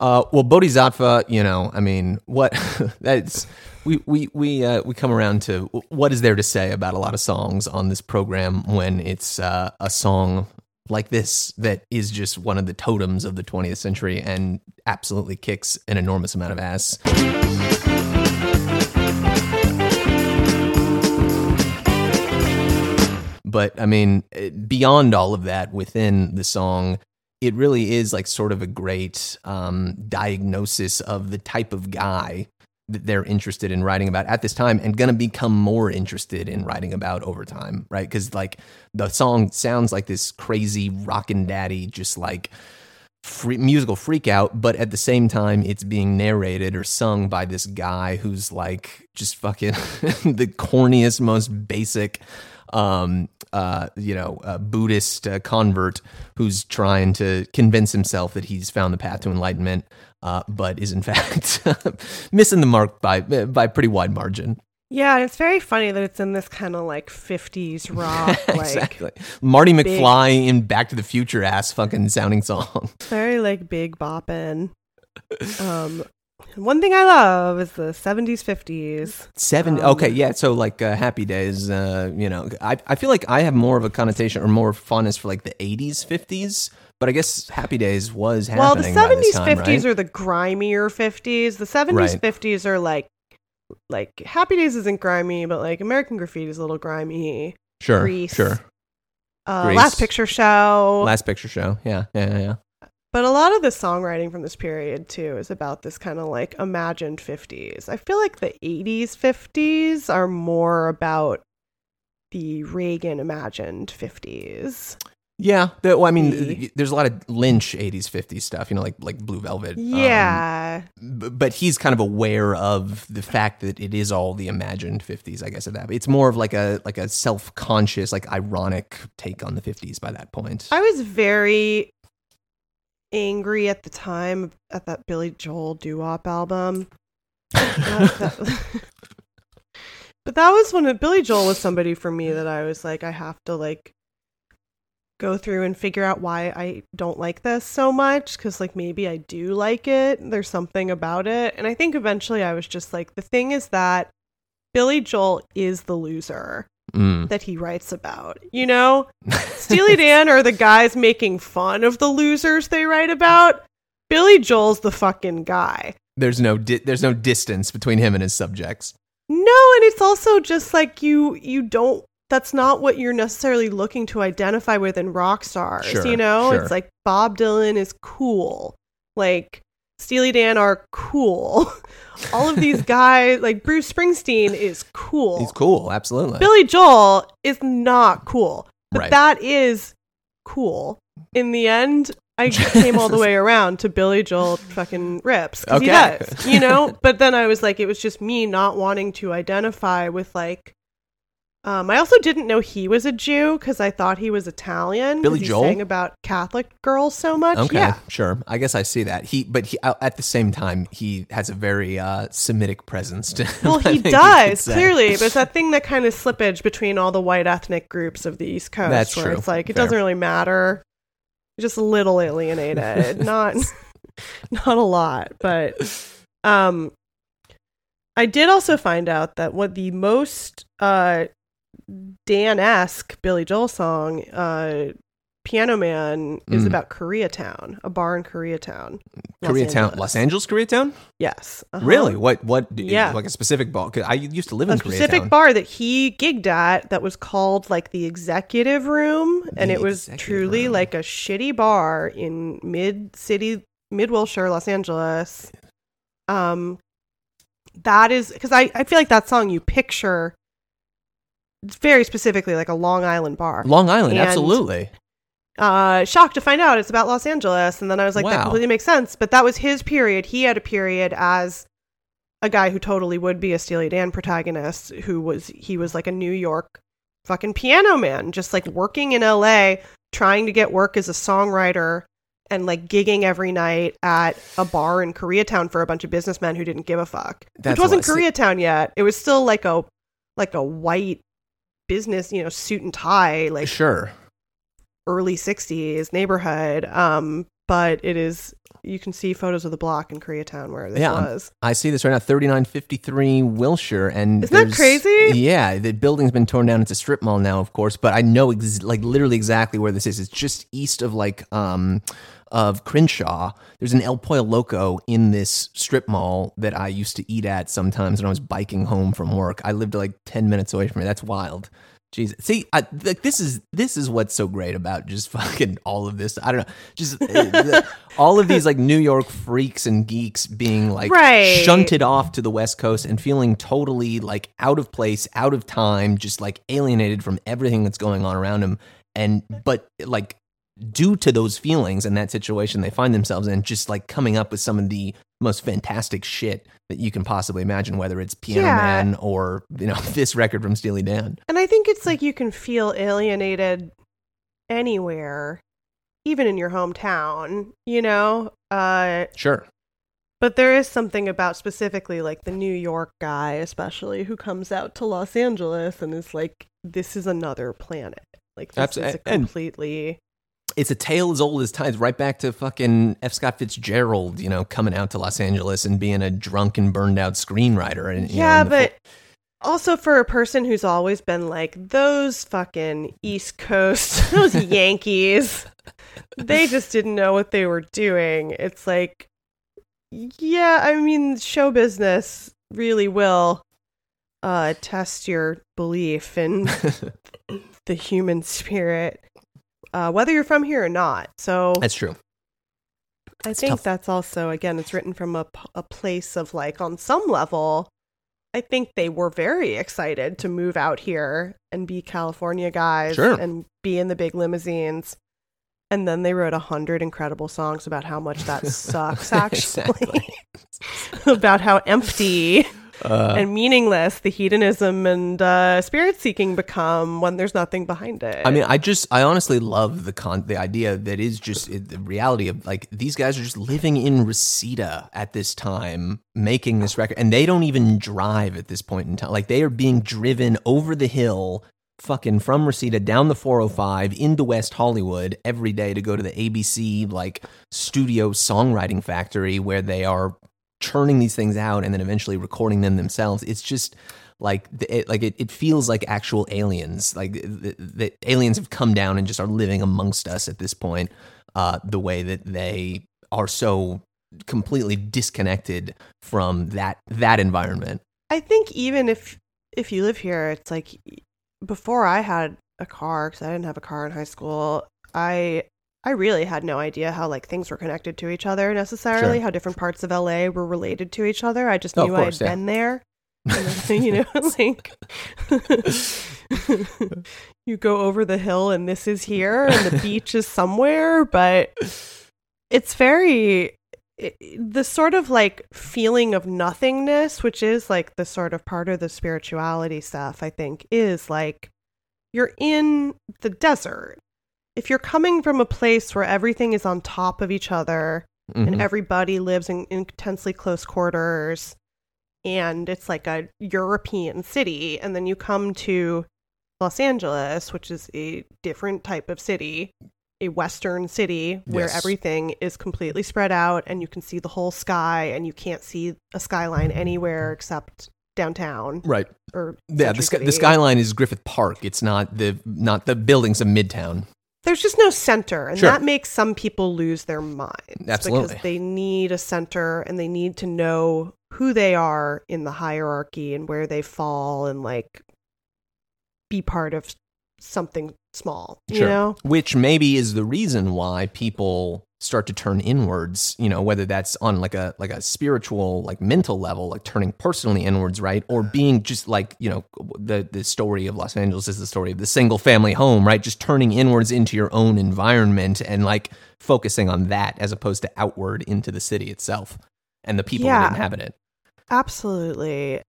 Uh, well, Bodhisattva, you know, I mean, what that's we we we uh, we come around to what is there to say about a lot of songs on this program when it's uh, a song like this that is just one of the totems of the 20th century and absolutely kicks an enormous amount of ass. But I mean, eh, beyond all of that, within the song, it really is like sort of a great um, diagnosis of the type of guy that they're interested in writing about at this time and going to become more interested in writing about over time, right? Because like the song sounds like this crazy rockin' daddy, just like free, musical freak out, but at the same time, it's being narrated or sung by this guy who's like just fucking the corniest, most basic um, uh, you know, a Buddhist uh, convert who's trying to convince himself that he's found the path to enlightenment, uh, but is in fact missing the mark by by a pretty wide margin. Yeah, it's very funny that it's in this kind of like 50s rock, like exactly. Marty McFly in Back to the Future ass fucking sounding song. very like big bopping. Um, one thing I love is the 70s, 50s. Seven. Um, okay, yeah. So like uh, Happy Days. Uh, you know, I I feel like I have more of a connotation or more fondness for like the 80s, 50s. But I guess Happy Days was Well, the happening. by this 70s, time, 50s right? are the grimier 50s. The 70s, Right. 50s are like like Happy Days isn't grimy, but like American Graffiti is a little grimy. sure, Grease. sure. Uh. Last Picture Show. Last picture show. Yeah, yeah, yeah. But a lot of the songwriting from this period too is about this kind of like imagined 50s. I feel like the 80s, 50s are more about the Reagan imagined 50s. Yeah, the, well, I mean, The- there's a lot of Lynch '80s, '50s stuff, you know, like like Blue Velvet. um, Yeah. b- but he's kind of aware of the fact that it is all the imagined '50s. I guess at that, it's more of like a like a self-conscious, like ironic take on the '50s by that point. I was very angry at the time at that Billy Joel doo-wop album. That- that- but that was when Billy Joel was somebody for me that I was like, I have to like go through and figure out why I don't like this so much because like maybe I do like it. There's something about it, and I think eventually I was just like, the thing is that Billy Joel is the loser Mm. that he writes about. You know, Steely Dan are the guys making fun of the losers they write about. Billy Joel's the fucking guy. There's no di- there's no distance between him and his subjects. No, and it's also just like you you don't that's not what you're necessarily looking to identify with in rock stars. Sure, you know? sure. It's like Bob Dylan is cool. Like Steely Dan are cool. All of these guys like Bruce Springsteen is cool. He's cool, absolutely. Billy Joel is not cool, but Right. that is cool. In the end, I came all the way around to Billy Joel fucking rips 'cause he Okay. does, you know. But then I was like, it was just me not wanting to identify with like. Um, I also didn't know he was a Jew because I thought he was Italian. Billy he Joel? sang about Catholic girls so much. Okay, Yeah, sure. I guess I see that. He, but he, uh, at the same time, he has a very uh, Semitic presence. To well, he think you could does clearly, but it's that thing that kind of slippage between all the white ethnic groups of the East Coast, That's where true. it's like it Fair. doesn't really matter. Just a little alienated, not not a lot, but um, I did also find out that what the most uh Dan-esque Billy Joel song, uh, "Piano Man," is Mm. about Koreatown, a bar in Koreatown, Koreatown. Los Angeles, Koreatown. Yes, uh-huh. Really? What? What? Yeah. Like a specific bar? 'Cause I used to live a in a specific Koreatown. bar that he gigged at that was called like the executive room and it was truly Room. like a shitty bar in mid city mid wilshire los angeles um that is because I, I feel like that song you picture very specifically like a long island bar. Long Island, And- absolutely. uh shocked to find out it's about los angeles. And then i was like that completely makes sense. But that was his period. He had a period as a guy who totally would be a steely dan protagonist who was he was like a new york fucking piano man just like working in la trying to get work as a songwriter and like gigging every night at a bar in koreatown for a bunch of businessmen who didn't give a fuck. That's which wasn't what I see. koreatown yet. It was still like a like a white business you know suit and tie like Sure. early 60s neighborhood um but it is. You can see photos of the block in Koreatown where this Yeah, I'm- was. I see this right now, 3953 Wilshire, and Isn't that crazy? Yeah, the building's been torn down. It's a strip mall now, of course, but I know ex- like literally exactly where this is. It's just east of like um of Crenshaw. There's an El Pollo Loco in this strip mall that I used to eat at sometimes when I was biking home from work. I lived like 10 minutes away from it. That's wild. Jesus. See, I, like this is this is what's so great about just fucking all of this. I don't know, just uh, the, all of these like New York freaks and geeks being like Right. shunted off to the West Coast and feeling totally like out of place, out of time, just like alienated from everything that's going on around them. And but like due to those feelings and that situation they find themselves in, just like coming up with some of the most fantastic shit that you can possibly imagine, whether it's Piano Yeah. Man or you know this record from Steely Dan. And I think it's like you can feel alienated anywhere, even in your hometown, you know? Uh, Sure. but there is something about specifically like the New York guy, especially, who comes out to Los Angeles and is like, this is another planet. Like, this Abso- is a completely. It's a tale as old as time. Right back to fucking F. Scott Fitzgerald, you know, coming out to Los Angeles and being a drunk and burned out screenwriter. And you know, yeah, the but also for a person who's always been like, those fucking East Coast, those Yankees, they just didn't know what they were doing. It's like, yeah, I mean, show business really will uh, test your belief in the human spirit, uh, whether you're from here or not. So that's true. I it's think tough. that's also again, it's written from a, a place of like, on some level, I think they were very excited to move out here and be California guys Sure. and be in the big limousines. And then they wrote a hundred incredible songs about how much that sucks, actually, about how empty Uh, and meaningless the hedonism and uh, spirit seeking become when there's nothing behind it. I mean, I just, I honestly love the con, the idea that is just it, the reality of like these guys are just living in Reseda at this time, making this record, and they don't even drive at this point in time. Like they are being driven over the hill, fucking from Reseda down the 405 into West Hollywood every day to go to the ABC like studio songwriting factory where they are churning these things out and then eventually recording them themselves. It's just like it, like it, it feels like actual aliens. Like the, the aliens have come down and just are living amongst us at this point. Uh, the way that they are so completely disconnected from that that environment. I think even if if you live here, it's like before I had a car because I didn't have a car in high school. I I really had no idea how like things were connected to each other necessarily. Sure. How different parts of LA were related to each other. I just Oh, knew I yeah. had been there. And you know, like you go over the hill and this is here and the beach is somewhere, but it's very it, the sort of like feeling of nothingness, which is like the sort of part of the spirituality stuff, I think, is like you're in the desert. If you're coming from a place where everything is on top of each other Mhm. and everybody lives in intensely close quarters and it's like a European city, and then you come to Los Angeles, which is a different type of city, a Western city where Yes. everything is completely spread out and you can see the whole sky and you can't see a skyline anywhere except downtown right. or Yeah, the, sky, the skyline is Griffith Park. It's not the not the buildings of Midtown. There's just no center, and Sure. that makes some people lose their minds Absolutely. because they need a center and they need to know who they are in the hierarchy and where they fall and like be part of something small. You know? Which maybe is the reason why people start to turn inwards, you know, whether that's on like a like a spiritual, like mental level, like turning personally inwards, right? Or being just like, you know, the the story of Los Angeles is the story of the single family home, right? Just turning inwards into your own environment and like focusing on that as opposed to outward into the city itself and the people Yeah. that inhabit it. Absolutely.